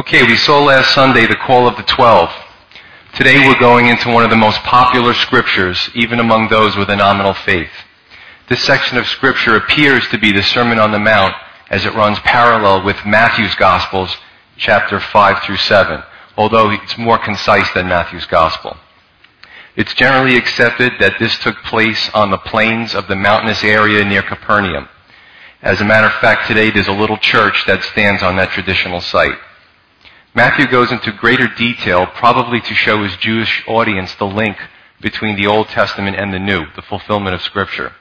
Okay, we saw last Sunday the call of the twelve. Today we're going into one of the most popular scriptures, even among those with a nominal faith. This section of scripture appears to be the Sermon on the Mount as it runs parallel with Matthew's Gospels, chapter 5 through 7, although it's more concise than Matthew's Gospel. It's generally accepted that this took place on the plains of the mountainous area near Capernaum. As a matter of fact, today there's a little church that stands on that traditional site. Matthew goes into greater detail, probably to show his Jewish audience the link between the Old Testament and the New, the fulfillment of Scripture.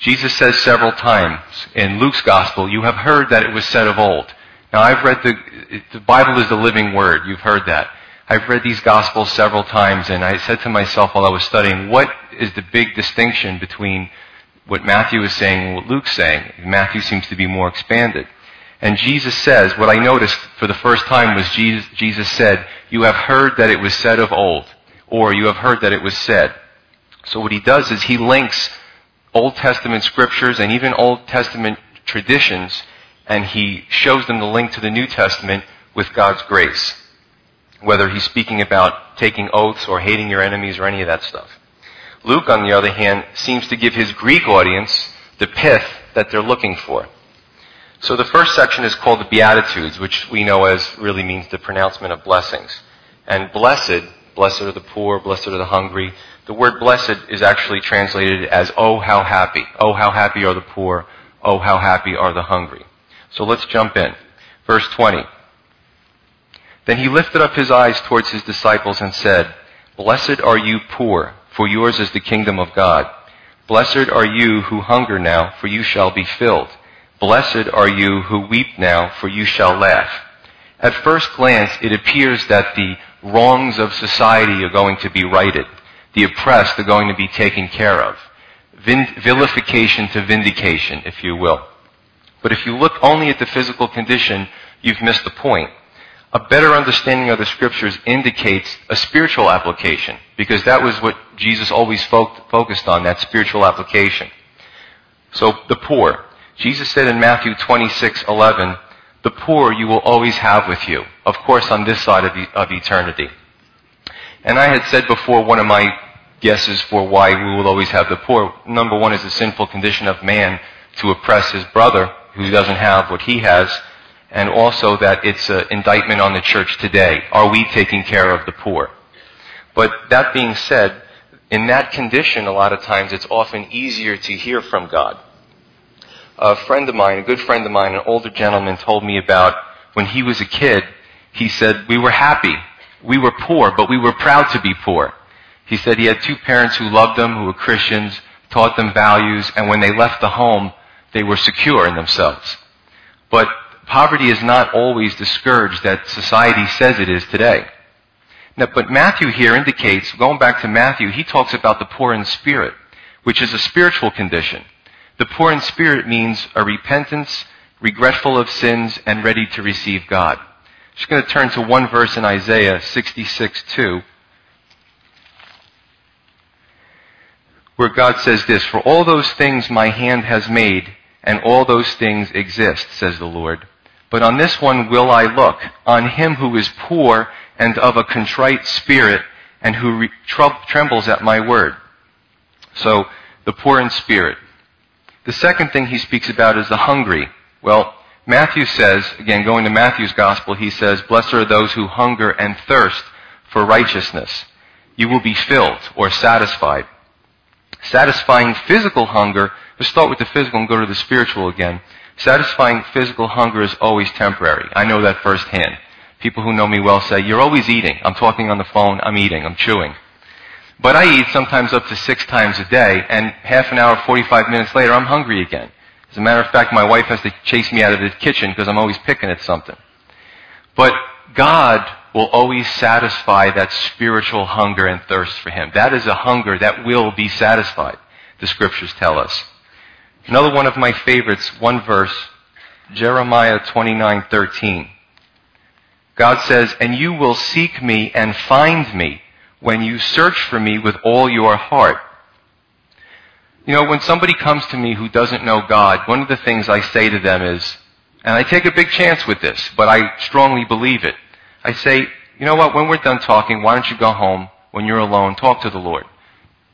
Jesus says several times in Luke's Gospel, you have heard that it was said of old. Now I've read the, the Bible is the living word. You've heard that. I've read these Gospels several times and I said to myself while I was studying, what is the big distinction between what Matthew is saying and what Luke's saying? Matthew seems to be more expanded. And Jesus says, what I noticed for the first time was Jesus, Jesus said, you have heard that it was said of old, or you have heard that it was said. So what he does is he links Old Testament scriptures and even Old Testament traditions, and he shows them the link to the New Testament with God's grace. Whether he's speaking about taking oaths or hating your enemies or any of that stuff. Luke, on the other hand, seems to give his Greek audience the pith that they're looking for. So the first section is called the Beatitudes, which we know as really means the pronouncement of blessings. And blessed, blessed are the poor, blessed are the hungry. The word blessed is actually translated as, oh how happy. Oh how happy are the poor. Oh how happy are the hungry. So let's jump in. Verse 20. Then he lifted up his eyes towards his disciples and said, Blessed are you poor, for yours is the kingdom of God. Blessed are you who hunger now, for you shall be filled. Blessed are you who weep now, for you shall laugh. At first glance, it appears that the wrongs of society are going to be righted. The oppressed are going to be taken care of. vilification to vindication, if you will. But if you look only at the physical condition, you've missed the point. A better understanding of the scriptures indicates a spiritual application, because that was what Jesus always focused on, that spiritual application. So the poor. Jesus said in Matthew 26:11, "The poor you will always have with you." Of course, on this side of, of eternity. And I had said before one of my guesses for why we will always have the poor. Number one is the sinful condition of man to oppress his brother who doesn't have what he has, and also that it's an indictment on the church today. Are we taking care of the poor? But that being said, in that condition, a lot of times it's often easier to hear from God a friend of mine, a good friend of mine, an older gentleman told me about when he was a kid, he said, we were happy. We were poor, but we were proud to be poor. He said he had two parents who loved him, who were Christians, taught them values, and when they left the home, they were secure in themselves. But poverty is not always discouraged that society says it is today. Now, but Matthew here indicates, going back to Matthew, he talks about the poor in spirit, which is a spiritual condition. The poor in spirit means a repentance, regretful of sins, and ready to receive God. I'm just going to turn to one verse in Isaiah 66 2. Where God says this, For all those things my hand has made, and all those things exist, says the Lord. But on this one will I look, on him who is poor and of a contrite spirit, and who re- trembles at my word. So, the poor in spirit. The second thing he speaks about is the hungry. Well, Matthew says, again, going to Matthew's gospel, he says, Blessed are those who hunger and thirst for righteousness. You will be filled or satisfied. Satisfying physical hunger, let's start with the physical and go to the spiritual again. Satisfying physical hunger is always temporary. I know that firsthand. People who know me well say, you're always eating. I'm talking on the phone, I'm eating, I'm chewing. But I eat sometimes up to six times a day, and half an hour, 45 minutes later, I'm hungry again. As a matter of fact, my wife has to chase me out of the kitchen because I'm always picking at something. But God will always satisfy that spiritual hunger and thirst for Him. That is a hunger that will be satisfied, the scriptures tell us. Another one of my favorites, one verse, Jeremiah 29:13. God says, "And you will seek me and find me when you search for me with all your heart. You know, when somebody comes to me who doesn't know God, one of the things I say to them is, And I take a big chance with this, but I strongly believe it. I say, you know what, when we're done talking, why don't you go home when you're alone, talk to the Lord.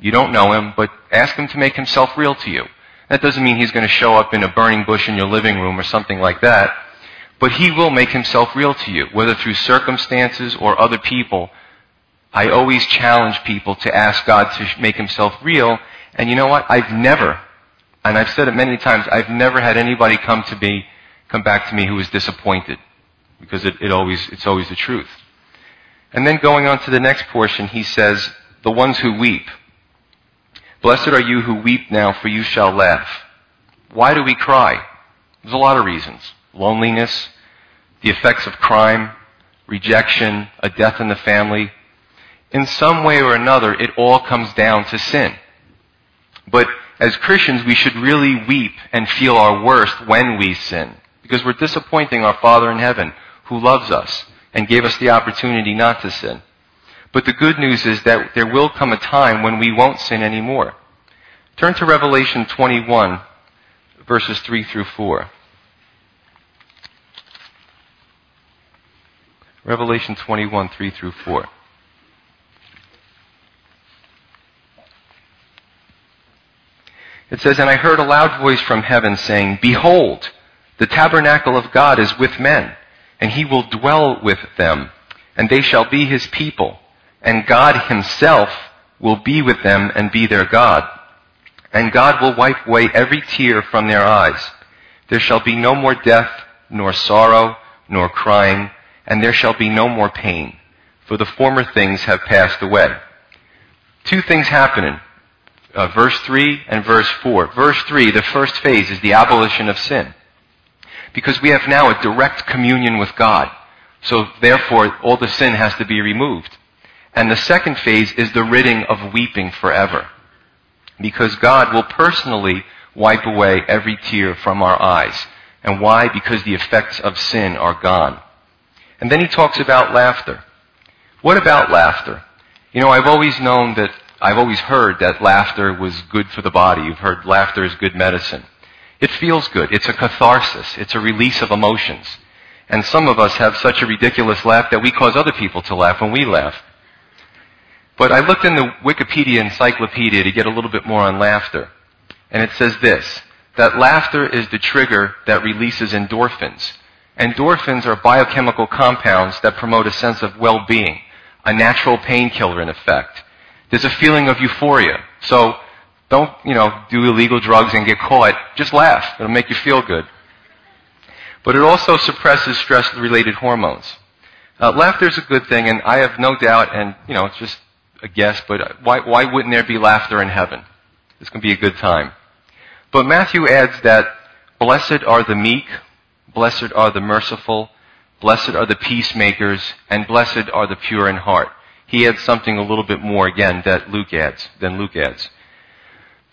You don't know him, but ask him to make himself real to you. That doesn't mean he's going to show up in a burning bush in your living room or something like that. But he will make himself real to you, whether through circumstances or other people. I always challenge people to ask God to make himself real. And you know what? I've never, and I've said it many times, I've never had anybody come to me, come back to me who was disappointed. Because it, it always, it's always the truth. And then going on to the next portion, he says, the ones who weep. Blessed are you who weep now, for you shall laugh. Why do we cry? There's a lot of reasons. Loneliness, the effects of crime, rejection, a death in the family. In some way or another, it all comes down to sin. But as Christians, we should really weep and feel our worst when we sin. Because we're disappointing our Father in heaven, who loves us and gave us the opportunity not to sin. But the good news is that there will come a time when we won't sin anymore. Turn to Revelation 21, verses 3 through 4. Revelation 21, 3 through 4. It says, And I heard a loud voice from heaven saying, Behold, the tabernacle of God is with men and he will dwell with them, and they shall be his people, and God himself will be with them and be their God. And God will wipe away every tear from their eyes. There shall be no more death, nor sorrow, nor crying, and there shall be no more pain, for the former things have passed away. Two things happening. Uh, verse 3 and verse 4. Verse 3, the first phase is the abolition of sin because we have now a direct communion with God. So therefore, all the sin has to be removed. And the second phase is the ridding of weeping forever. Because God will personally wipe away every tear from our eyes. And why? Because the effects of sin are gone. And then he talks about laughter. What about laughter? You know, I've always known that, I've always heard that laughter was good for the body. You've heard laughter is good medicine. It feels good. It's a catharsis. It's a release of emotions. And some of us have such a ridiculous laugh that we cause other people to laugh when we laugh. But I looked in the Wikipedia encyclopedia to get a little bit more on laughter. And it says this, that laughter is the trigger that releases endorphins. Endorphins are biochemical compounds that promote a sense of well-being, a natural painkiller in effect. There's a feeling of euphoria. So don't, you know, do illegal drugs and get caught. Just laugh. It'll make you feel good. But it also suppresses stress-related hormones. Uh, laughter is a good thing, and I have no doubt, and, you know, it's just a guess, but why, why wouldn't there be laughter in heaven? It's going to be a good time. But Matthew adds that blessed are the meek, blessed are the merciful, blessed are the peacemakers, and blessed are the pure in heart. He adds something a little bit more again that Luke adds, than Luke adds.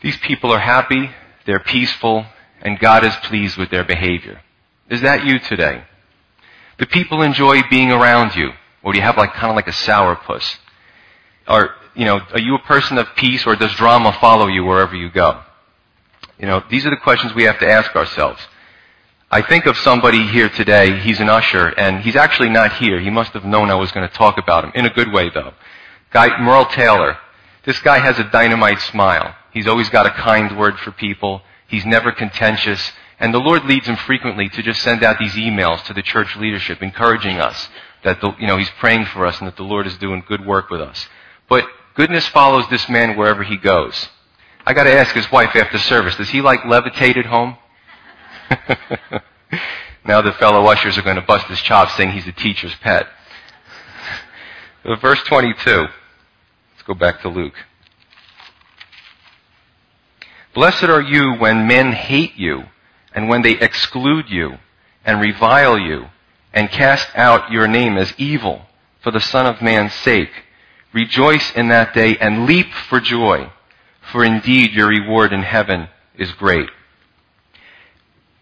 These people are happy, they're peaceful, and God is pleased with their behavior. Is that you today? Do people enjoy being around you? Or do you have like kind of like a sourpuss? Or, you know, are you a person of peace or does drama follow you wherever you go? You know, these are the questions we have to ask ourselves. I think of somebody here today, he's an usher, and he's actually not here. He must have known I was going to talk about him. In a good way, though. Guy, Merle Taylor. This guy has a dynamite smile. He's always got a kind word for people. He's never contentious. And the Lord leads him frequently to just send out these emails to the church leadership encouraging us that, the, you know, he's praying for us and that the Lord is doing good work with us. But goodness follows this man wherever he goes. I gotta ask his wife after service, does he like levitate at home? now the fellow ushers are going to bust his chops saying he's a teacher's pet. Uh, verse 22. Let's go back to Luke. Blessed are you when men hate you and when they exclude you and revile you and cast out your name as evil for the Son of Man's sake. Rejoice in that day and leap for joy, for indeed your reward in heaven is great.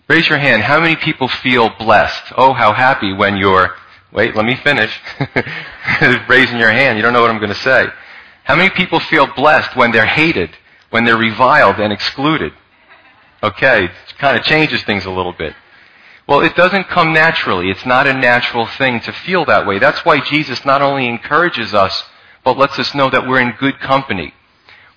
Raise your hand. How many people feel blessed? Oh, how happy when you're, wait, let me finish. Raising your hand. You don't know what I'm going to say. How many people feel blessed when they're hated when they're reviled and excluded. Okay, it kind of changes things a little bit. Well, it doesn't come naturally. It's not a natural thing to feel that way. That's why Jesus not only encourages us, but lets us know that we're in good company.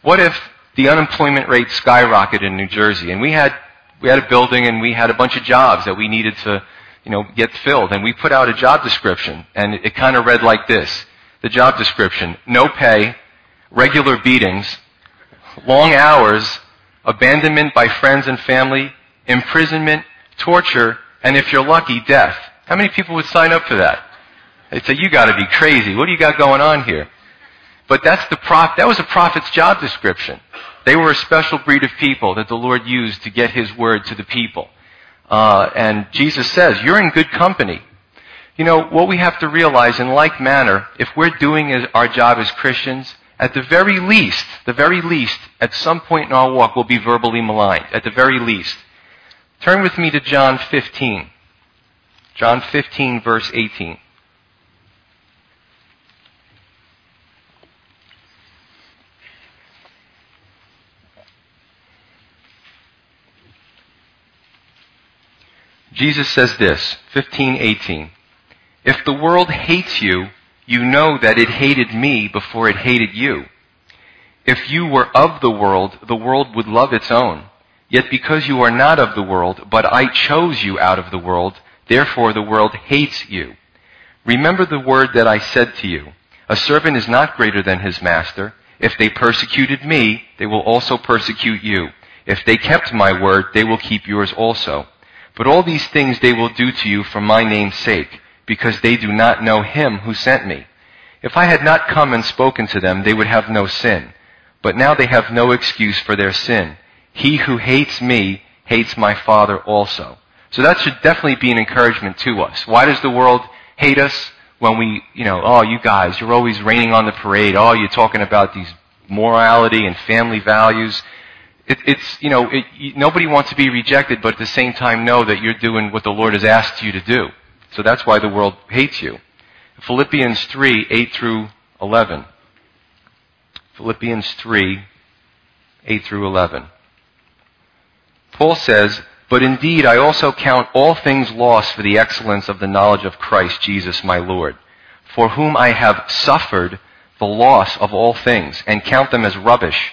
What if the unemployment rate skyrocketed in New Jersey and we had, we had a building and we had a bunch of jobs that we needed to, you know, get filled and we put out a job description and it, kind of read like this. The job description, no pay, regular beatings, long hours, abandonment by friends and family, imprisonment, torture, and if you're lucky, death. How many people would sign up for that? They'd say, you gotta be crazy. What do you got going on here? But that's the prof- that was a prophet's job description. They were a special breed of people that the Lord used to get His word to the people. Uh, and Jesus says, you're in good company. You know, what we have to realize in like manner, if we're doing our job as Christians, at the very least, the very least, at some point in our walk, we'll be verbally maligned. At the very least. Turn with me to John 15. John 15, verse 18. Jesus says this, 15:18. If the world hates you, you know that it hated me before it hated you. If you were of the world, the world would love its own. Yet because you are not of the world, but I chose you out of the world, therefore the world hates you. Remember the word that I said to you. A servant is not greater than his master. If they persecuted me, they will also persecute you. If they kept my word, they will keep yours also. But all these things they will do to you for my name's sake, because they do not know him who sent me. If I had not come and spoken to them, they would have no sin. But now they have no excuse for their sin. He who hates me hates my Father also. So that should definitely be an encouragement to us. Why does the world hate us when we, you know, oh, you guys, you're always raining on the parade. Oh, you're talking about these morality and family values. It, it's, you know, it, nobody wants to be rejected, but at the same time know that you're doing what the Lord has asked you to do. So that's why the world hates you. Philippians 3, 8 through 11. Philippians 3, 8 through 11. Paul says, But indeed I also count all things lost for the excellence of the knowledge of Christ Jesus my Lord, for whom I have suffered the loss of all things, and count them as rubbish,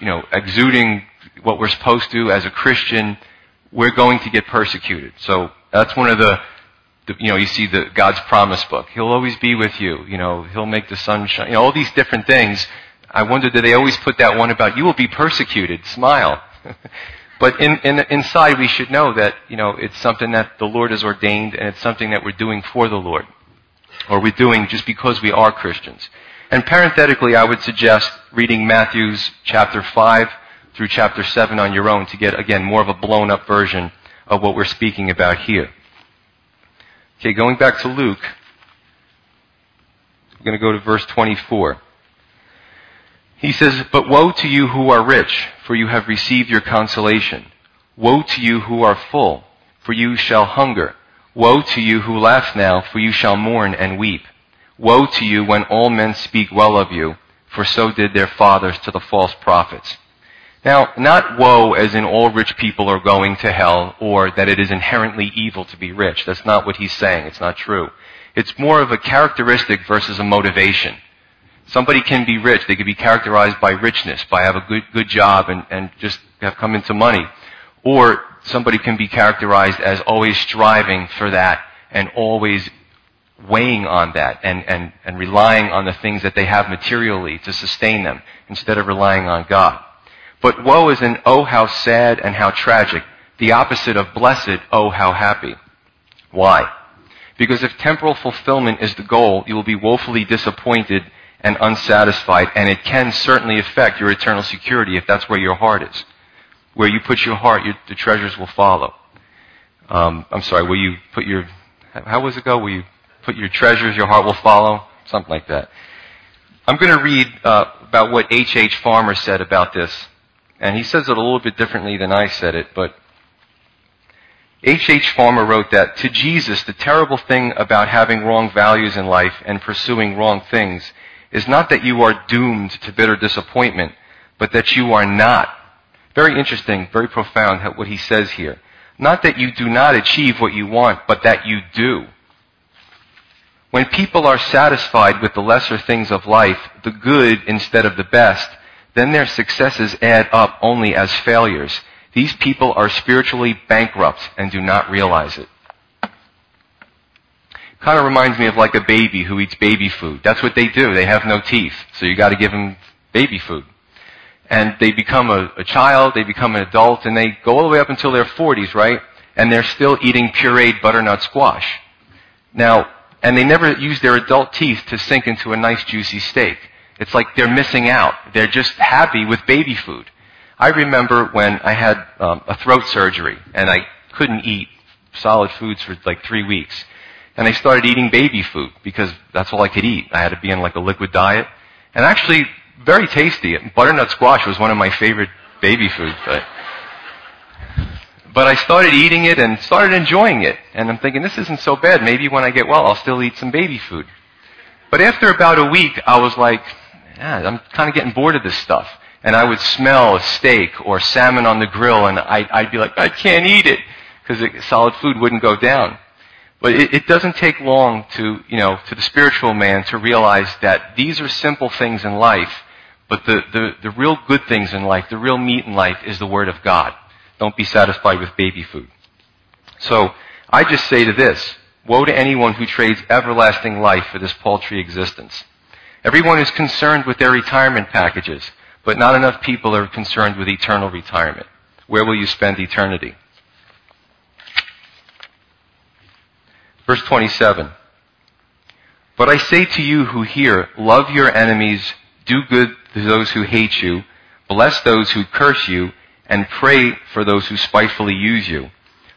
you know, exuding what we're supposed to as a Christian, we're going to get persecuted. So that's one of the, the, you know, you see the God's promise book. He'll always be with you. You know, He'll make the sun shine. You know, all these different things. I wonder, do they always put that one about you will be persecuted? Smile. But in, in, inside, we should know that, you know, it's something that the Lord has ordained and it's something that we're doing for the Lord. Or we're doing just because we are Christians. And parenthetically, I would suggest reading Matthew's chapter 5 through chapter 7 on your own to get, again, more of a blown up version of what we're speaking about here. Okay, going back to Luke, we're going to go to verse 24. He says, But woe to you who are rich, for you have received your consolation. Woe to you who are full, for you shall hunger. Woe to you who laugh now, for you shall mourn and weep. Woe to you when all men speak well of you, for so did their fathers to the false prophets. Now, not woe as in all rich people are going to hell, or that it is inherently evil to be rich. That's not what he's saying. It's not true. It's more of a characteristic versus a motivation. Somebody can be rich. They can be characterized by richness, by have a good, good job and, and just have come into money. Or somebody can be characterized as always striving for that and always weighing on that and, and, and relying on the things that they have materially to sustain them instead of relying on God. But woe is an oh how sad and how tragic, the opposite of blessed, oh how happy. Why? Because if temporal fulfillment is the goal, you will be woefully disappointed and unsatisfied, and it can certainly affect your eternal security if that's where your heart is. Where you put your heart, your, the treasures will follow. Um, I'm sorry, where you put your, How was it go? Will you put your treasures, your heart will follow? Something like that. I'm going to read uh, about what H.H. H. Farmer said about this. And he says it a little bit differently than I said it, but H.H. H. Farmer wrote that to Jesus, the terrible thing about having wrong values in life and pursuing wrong things is not that you are doomed to bitter disappointment, but that you are not. Very interesting, very profound what he says here. Not that you do not achieve what you want, but that you do. When people are satisfied with the lesser things of life, the good instead of the best, then their successes add up only as failures. These people are spiritually bankrupt and do not realize it. Kind of reminds me of like a baby who eats baby food. That's what they do. They have no teeth, so you got to give them baby food. And they become a, a child, they become an adult, and they go all the way up until their 40s, right? And they're still eating pureed butternut squash. Now, and they never use their adult teeth to sink into a nice juicy steak. It's like they're missing out. They're just happy with baby food. I remember when I had um, a throat surgery and I couldn't eat solid foods for like three weeks. And I started eating baby food because that's all I could eat. I had to be on like a liquid diet. And actually, very tasty. Butternut squash was one of my favorite baby foods. But, but I started eating it and started enjoying it. And I'm thinking, this isn't so bad. Maybe when I get well, I'll still eat some baby food. But after about a week, I was like, yeah, I'm kind of getting bored of this stuff and I would smell a steak or salmon on the grill, and I'd, I'd be like, I can't eat it because solid food wouldn't go down. But it, it doesn't take long to, you know, to the spiritual man to realize that these are simple things in life, but the, the, the real good things in life, the real meat in life is the Word of God. Don't be satisfied with baby food. So, I just say to this, woe to anyone who trades everlasting life for this paltry existence. Everyone is concerned with their retirement packages. But not enough people are concerned with eternal retirement. Where will you spend eternity? Verse 27. But I say to you who hear, love your enemies, do good to those who hate you, bless those who curse you, and pray for those who spitefully use you.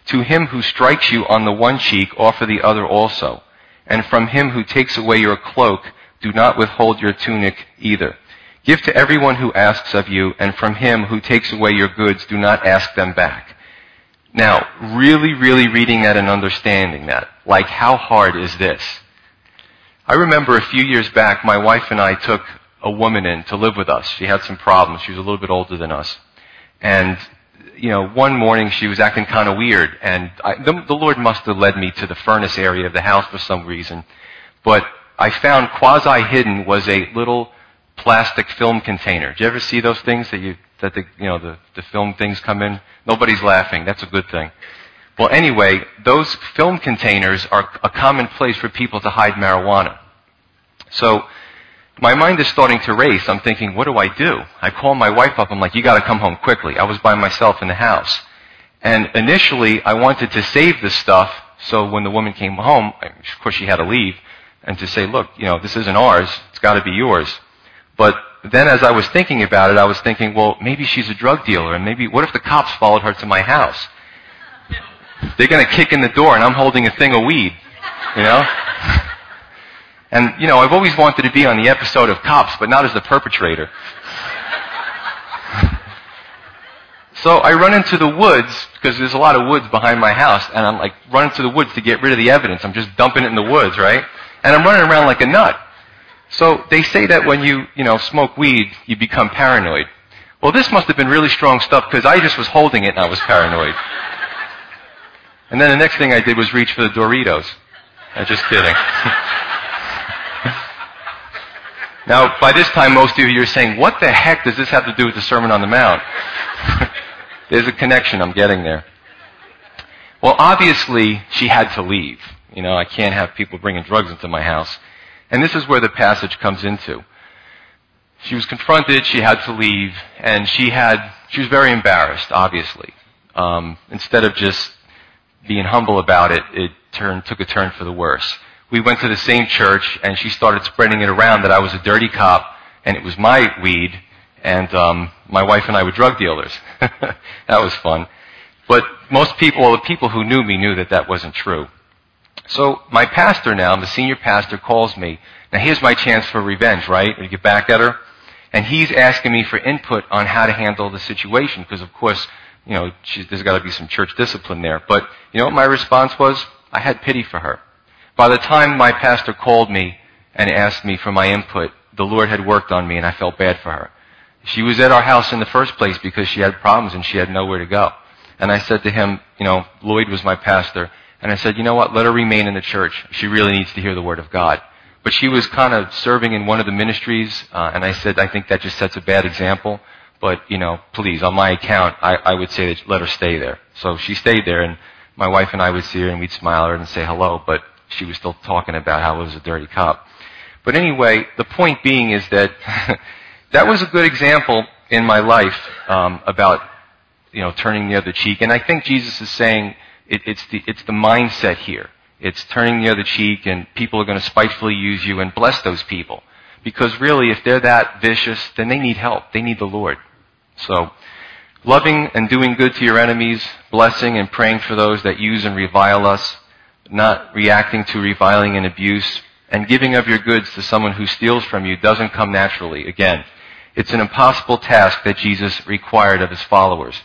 To him who strikes you on the one cheek, offer the other also. And from him who takes away your cloak, do not withhold your tunic either. Give to everyone who asks of you, and from him who takes away your goods, do not ask them back. Now, really, really reading that and understanding that, like how hard is this? I remember a few years back, my wife and I took a woman in to live with us. She had some problems. She was a little bit older than us. And, you know, one morning she was acting kind of weird, and I, the, the Lord must have led me to the furnace area of the house for some reason. But I found quasi hidden was a little plastic film container. Do you ever see those things that you that the you know the, the film things come in? Nobody's laughing. That's a good thing. Well, anyway, those film containers are a common place for people to hide marijuana. So my mind is starting to race. I'm thinking, what do I do? I call my wife up. I'm like, you got to come home quickly. I was by myself in the house. And initially, I wanted to save this stuff so when the woman came home, of course she had to leave, and to say, look, you know, this isn't ours. It's got to be yours. But then as I was thinking about it, I was thinking, well, maybe she's a drug dealer, and maybe, what if the cops followed her to my house? They're gonna kick in the door and I'm holding a thing of weed, you know? And, you know, I've always wanted to be on the episode of Cops, but not as the perpetrator. so I run into the woods, because there's a lot of woods behind my house, and I'm like running to the woods to get rid of the evidence. I'm just dumping it in the woods, right? And I'm running around like a nut. So they say that when you, you know, smoke weed, you become paranoid. Well, this must have been really strong stuff because I just was holding it and I was paranoid. And then the next thing I did was reach for the Doritos. I'm just kidding. now, by this time, most of you are saying, what the heck does this have to do with the Sermon on the Mount? There's a connection. I'm getting there. Well, obviously, she had to leave. You know, I can't have people bringing drugs into my house. And this is where the passage comes into. She was confronted, she had to leave, and she had, she was very embarrassed, obviously. Um, instead of just being humble about it, it turned, took a turn for the worse. We went to the same church, and she started spreading it around that I was a dirty cop, and it was my weed, and um, my wife and I were drug dealers. that was fun. But most people, all the people who knew me knew that that wasn't true. So my pastor now, the senior pastor, calls me. Now here's my chance for revenge, right? To get back at her. And he's asking me for input on how to handle the situation, because of course, you know, there's got to be some church discipline there. But you know what my response was? I had pity for her. By the time my pastor called me and asked me for my input, the Lord had worked on me and I felt bad for her. She was at our house in the first place because she had problems and she had nowhere to go. And I said to him, you know, Lloyd was my pastor, and I said, you know what, let her remain in the church. She really needs to hear the word of God. But she was kind of serving in one of the ministries, uh, and I said, I think that just sets a bad example. But, you know, please, on my account, I, I would say that let her stay there. So she stayed there, and my wife and I would see her, and we'd smile at her and say hello, but she was still talking about how I was a dirty cop. But anyway, the point being is that that was a good example in my life um, about you know turning the other cheek. And I think Jesus is saying it, it's the it's the mindset here. It's turning the other cheek, and people are going to spitefully use you and bless those people. Because really, if they're that vicious, then they need help. They need the Lord. So, loving and doing good to your enemies, blessing and praying for those that use and revile us, not reacting to reviling and abuse, and giving of your goods to someone who steals from you doesn't come naturally. Again, it's an impossible task that Jesus required of his followers.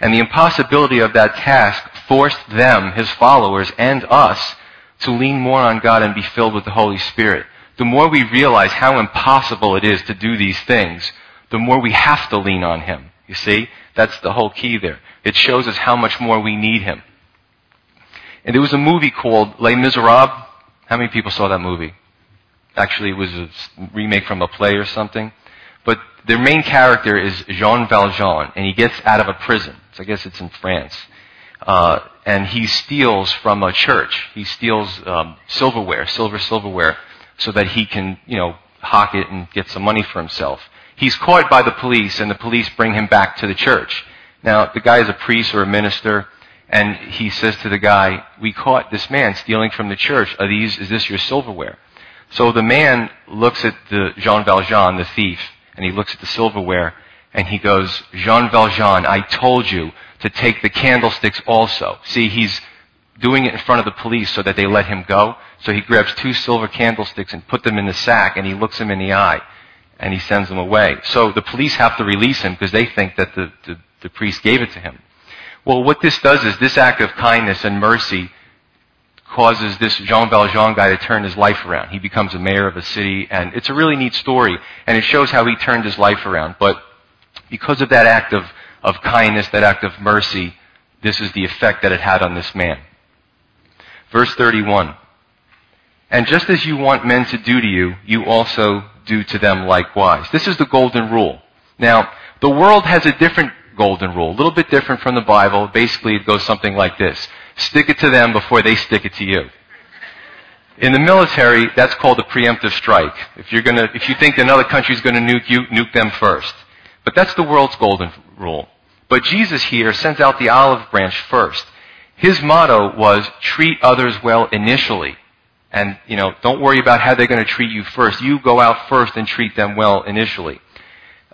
And the impossibility of that task forced them, his followers, and us to lean more on God and be filled with the Holy Spirit. The more we realize how impossible it is to do these things, the more we have to lean on him. You see? That's the whole key there. It shows us how much more we need him. And there was a movie called Les Miserables. How many people saw that movie? Actually, it was a remake from a play or something. But their main character is Jean Valjean, and he gets out of a prison. So I guess it's in France. Uh, and he steals from a church. He steals um, silverware, silver silverware, so that he can, you know, hawk it and get some money for himself. He's caught by the police, and the police bring him back to the church. Now, the guy is a priest or a minister, and he says to the guy, "We caught this man stealing from the church. Are these? Is this your silverware?" So the man looks at the Jean Valjean, the thief, and he looks at the silverware, and he goes, Jean Valjean, I told you to take the candlesticks also. See, he's doing it in front of the police so that they let him go. So he grabs two silver candlesticks and put them in the sack and he looks him in the eye and he sends them away. So the police have to release him because they think that the, the, the priest gave it to him. Well, what this does is this act of kindness and mercy causes this Jean Valjean guy to turn his life around. He becomes a mayor of a city and it's a really neat story and it shows how he turned his life around. But because of that act of, of kindness, that act of mercy, this is the effect that it had on this man. Verse 31. And just as you want men to do to you, you also do to them likewise. This is the golden rule. Now, the world has a different golden rule, a little bit different from the Bible. Basically, it goes something like this. Stick it to them before they stick it to you. In the military, that's called a preemptive strike. If you're gonna, if you think another country's gonna nuke you, nuke them first. But that's the world's golden rule. But Jesus here sends out the olive branch first. His motto was treat others well initially. And, you know, don't worry about how they're to treat you first. You go out first and treat them well initially.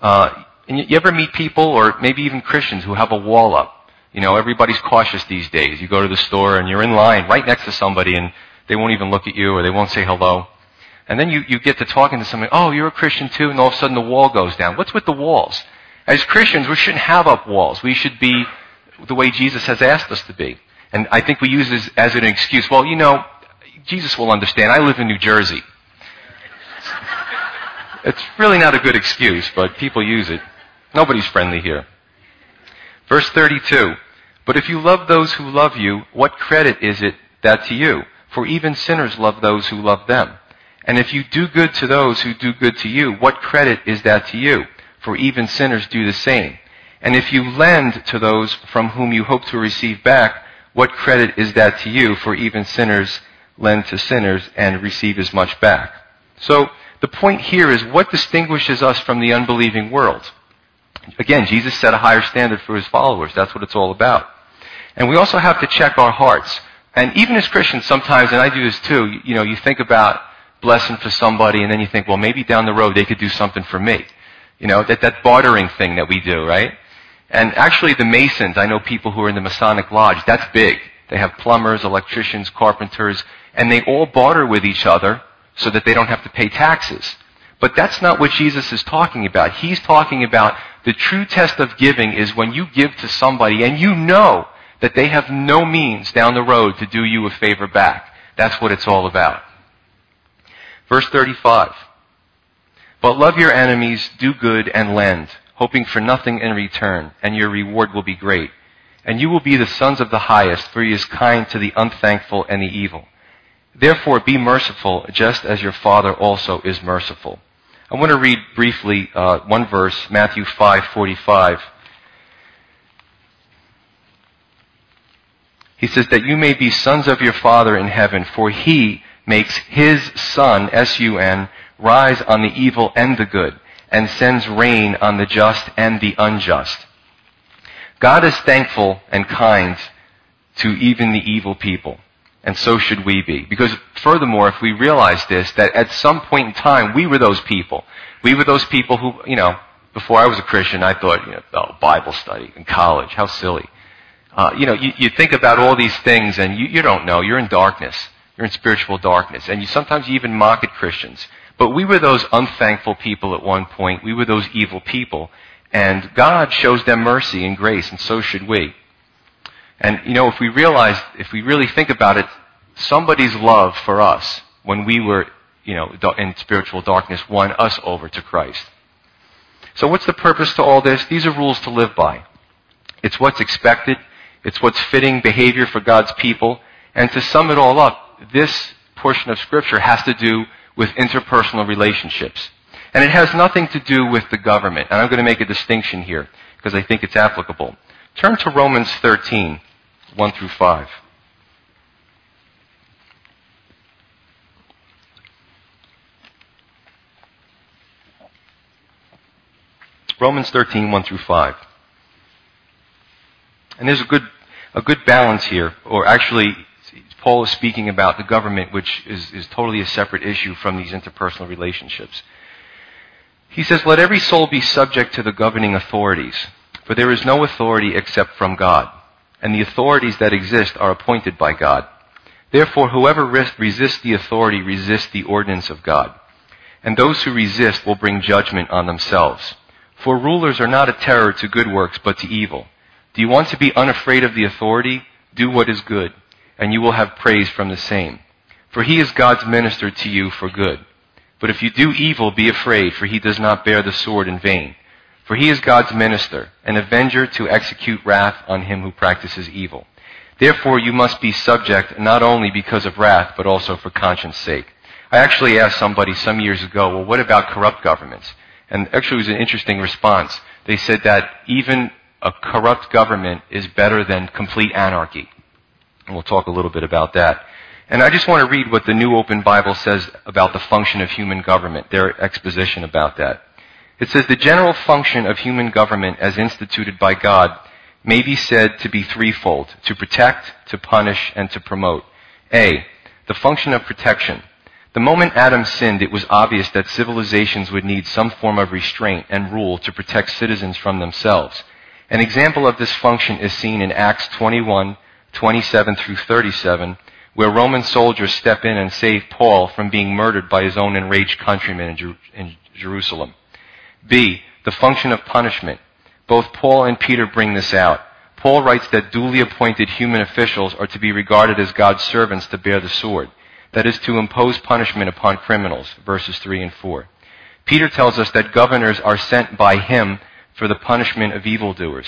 Uh, and you ever meet people, or maybe even Christians, who have a wall up? You know, everybody's cautious these days. You go to the store and you're in line right next to somebody and they won't even look at you or they won't say hello. And then you, you get to talking to somebody, oh, you're a Christian too, and all of a sudden the wall goes down. What's with the walls? As Christians, we shouldn't have up walls. We should be the way Jesus has asked us to be. And I think we use this as an excuse. Well, you know, Jesus will understand. I live in New Jersey. It's really not a good excuse, but people use it. Nobody's friendly here. Verse 32. But if you love those who love you, what credit is it that to you? For even sinners love those who love them. And if you do good to those who do good to you, what credit is that to you? For even sinners do the same. And if you lend to those from whom you hope to receive back, what credit is that to you? For even sinners lend to sinners and receive as much back. So the point here is what distinguishes us from the unbelieving world? Again, Jesus set a higher standard for his followers. That's what it's all about. And we also have to check our hearts. And even as Christians, sometimes, and I do this too, you know, you think about blessing for somebody and then you think, well, maybe down the road they could do something for me. You know, that, that bartering thing that we do, right? And actually the Masons, I know people who are in the Masonic Lodge, that's big. They have plumbers, electricians, carpenters, and they all barter with each other so that they don't have to pay taxes. But that's not what Jesus is talking about. He's talking about the true test of giving is when you give to somebody and you know that they have no means down the road to do you a favor back. That's what it's all about. Verse 35. But love your enemies, do good, and lend, hoping for nothing in return, and your reward will be great. And you will be the sons of the highest, for he is kind to the unthankful and the evil. Therefore be merciful, just as your Father also is merciful. I want to read briefly uh, one verse, Matthew 5:45. He says that you may be sons of your Father in heaven, for he makes his sun, S-U-N, rise on the evil and the good, and sends rain on the just and the unjust. God is thankful and kind to even the evil people. And so should we be. Because furthermore, if we realize this, that at some point in time, we were those people. We were those people who, you know, before I was a Christian, I thought, you know, oh, Bible study in college, how silly. Uh, you know, you, you, think about all these things and you, you don't know. You're in darkness. You're in spiritual darkness. And you sometimes you even mock at Christians. But we were those unthankful people at one point. We were those evil people. And God shows them mercy and grace, and so should we. And, you know, if we realize, if we really think about it, somebody's love for us when we were, you know, in spiritual darkness won us over to Christ. So what's the purpose to all this? These are rules to live by. It's what's expected. It's what's fitting behavior for God's people. And to sum it all up, this portion of scripture has to do with interpersonal relationships. And it has nothing to do with the government. And I'm going to make a distinction here because I think it's applicable. Turn to Romans 13. 1 through 5. Romans 13, 1 through 5. And there's a good, a good balance here, or actually, Paul is speaking about the government, which is, is totally a separate issue from these interpersonal relationships. He says, Let every soul be subject to the governing authorities, for there is no authority except from God and the authorities that exist are appointed by God. Therefore, whoever resists the authority resists the ordinance of God. And those who resist will bring judgment on themselves. For rulers are not a terror to good works, but to evil. Do you want to be unafraid of the authority? Do what is good, and you will have praise from the same. For he is God's minister to you for good. But if you do evil, be afraid, for he does not bear the sword in vain. For he is God's minister, an avenger to execute wrath on him who practices evil. Therefore you must be subject not only because of wrath, but also for conscience sake. I actually asked somebody some years ago, well, what about corrupt governments? And actually it was an interesting response. They said that even a corrupt government is better than complete anarchy. And we'll talk a little bit about that. And I just want to read what the New Open Bible says about the function of human government, their exposition about that. It says the general function of human government as instituted by God may be said to be threefold to protect, to punish, and to promote. A. The function of protection. The moment Adam sinned, it was obvious that civilizations would need some form of restraint and rule to protect citizens from themselves. An example of this function is seen in Acts 21, 27 through 37, where Roman soldiers step in and save Paul from being murdered by his own enraged countrymen in, Jer- in Jerusalem. B, the function of punishment. Both Paul and Peter bring this out. Paul writes that duly appointed human officials are to be regarded as God's servants to bear the sword. That is to impose punishment upon criminals, verses 3 and 4. Peter tells us that governors are sent by him for the punishment of evildoers.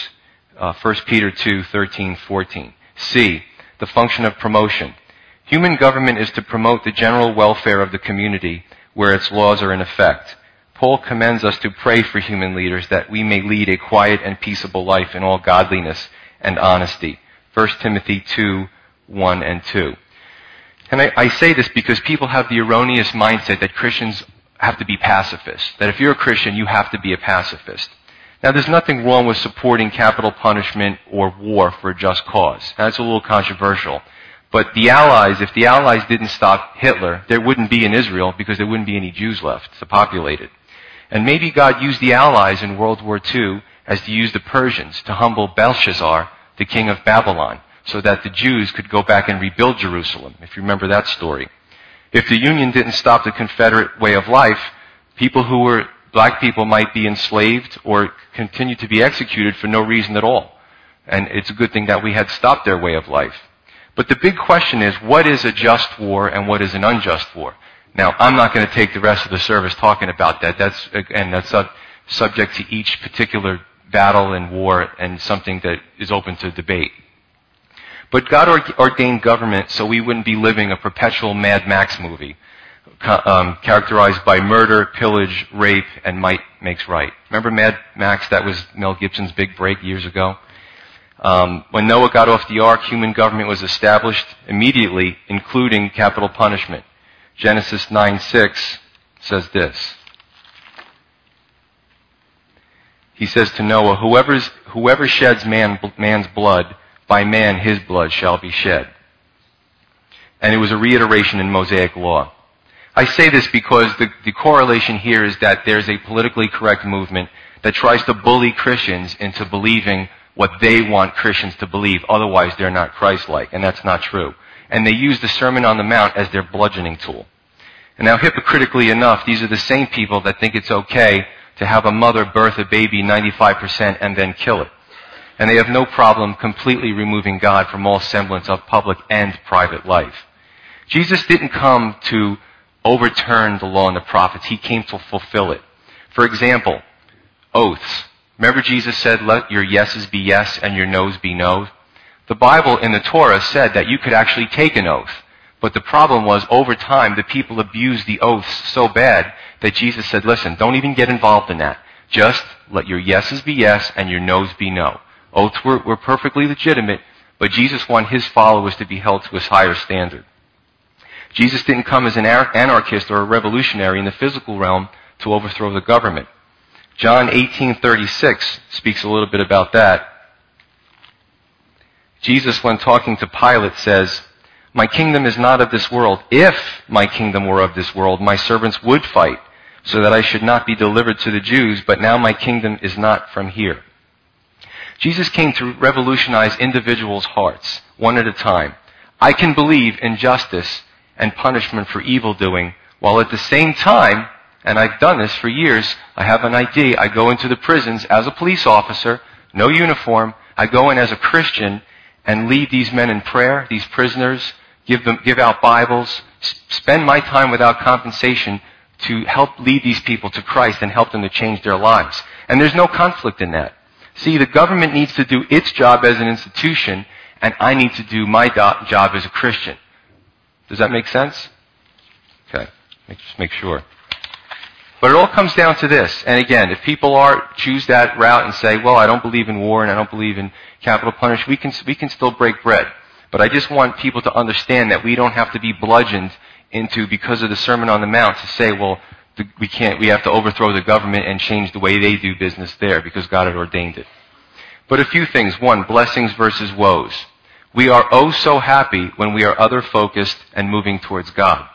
Uh, 1 Peter 2, 13, 14. C, the function of promotion. Human government is to promote the general welfare of the community where its laws are in effect. Paul commends us to pray for human leaders that we may lead a quiet and peaceable life in all godliness and honesty. 1 Timothy 2, 1 and 2. And I, I, say this because people have the erroneous mindset that Christians have to be pacifists. That if you're a Christian, you have to be a pacifist. Now there's nothing wrong with supporting capital punishment or war for a just cause. That's a little controversial. But the Allies, if the Allies didn't stop Hitler, there wouldn't be in Israel because there wouldn't be any Jews left to populate it. And maybe God used the Allies in World War II as to use the Persians to humble Belshazzar, the king of Babylon, so that the Jews could go back and rebuild Jerusalem, if you remember that story. If the Union didn't stop the Confederate way of life, people who were black people might be enslaved or continue to be executed for no reason at all. And it's a good thing that we had stopped their way of life. But the big question is, what is a just war and what is an unjust war? Now, I'm not going to take the rest of the service talking about that. That's, again, that's subject to each particular battle and war and something that is open to debate. But God ordained government so we wouldn't be living a perpetual Mad Max movie, um, characterized by murder, pillage, rape, and might makes right. Remember Mad Max? That was Mel Gibson's big break years ago. Um, when Noah got off the ark, human government was established immediately, including capital punishment. Genesis 9:6 says this. He says to Noah, whoever sheds man, man's blood, by man his blood shall be shed. And it was a reiteration in Mosaic law. I say this because the, the correlation here is that there's a politically correct movement that tries to bully Christians into believing what they want Christians to believe. Otherwise, they're not Christ-like, and that's not true. And they use the Sermon on the Mount as their bludgeoning tool. And now, hypocritically enough, these are the same people that think it's okay to have a mother birth a baby 95% and then kill it. And they have no problem completely removing God from all semblance of public and private life. Jesus didn't come to overturn the law and the prophets. He came to fulfill it. For example, oaths. Remember Jesus said, let your yeses be yes and your noes be no? The Bible in the Torah said that you could actually take an oath. But the problem was, over time, the people abused the oaths so bad that Jesus said, listen, don't even get involved in that. Just let your yeses be yes and your noes be no. Oaths were, were perfectly legitimate, but Jesus wanted his followers to be held to a higher standard. Jesus didn't come as an anarchist or a revolutionary in the physical realm to overthrow the government. John 18:36 speaks a little bit about that. Jesus, when talking to Pilate, says, my kingdom is not of this world. If my kingdom were of this world, my servants would fight so that I should not be delivered to the Jews, but now my kingdom is not from here. Jesus came to revolutionize individuals' hearts, one at a time. I can believe in justice and punishment for evil doing, while at the same time, and I've done this for years, I have an ID, I go into the prisons as a police officer, no uniform, I go in as a Christian and lead these men in prayer, these prisoners, give them, give out Bibles, spend my time without compensation to help lead these people to Christ and help them to change their lives. And there's no conflict in that. See, the government needs to do its job as an institution, and I need to do my do- job as a Christian. Does that make sense? Okay. Just make sure. But it all comes down to this. And again, if people are choose that route and say, "Well, I don't believe in war and I don't believe in capital punishment," we can we can still break bread. But I just want people to understand that we don't have to be bludgeoned into, because of the Sermon on the Mount, to say, well, we can't, we have to overthrow the government and change the way they do business there because God had ordained it. But a few things. One, blessings versus woes. We are oh so happy when we are other focused and moving towards God.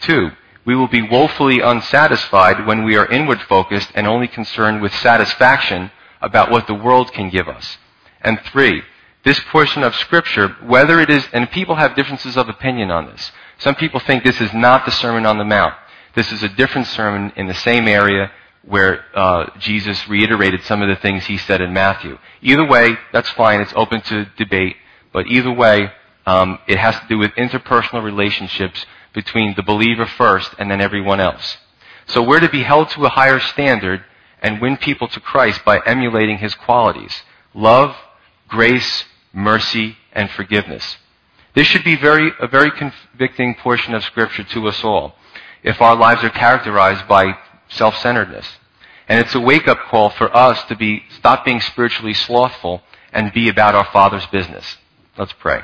Two, we will be woefully unsatisfied when we are inward focused and only concerned with satisfaction about what the world can give us. And three, this portion of Scripture, whether it is, and people have differences of opinion on this. Some people think this is not the Sermon on the Mount. This is a different sermon in the same area where uh, Jesus reiterated some of the things he said in Matthew. Either way, that's fine. It's open to debate. But either way, um, it has to do with interpersonal relationships between the believer first and then everyone else. So we're to be held to a higher standard and win people to Christ by emulating his qualities. Love, grace, mercy, and forgiveness. This should be very, a very convicting portion of Scripture to us all if our lives are characterized by self-centeredness. And it's a wake-up call for us to be, stop being spiritually slothful and be about our Father's business. Let's pray.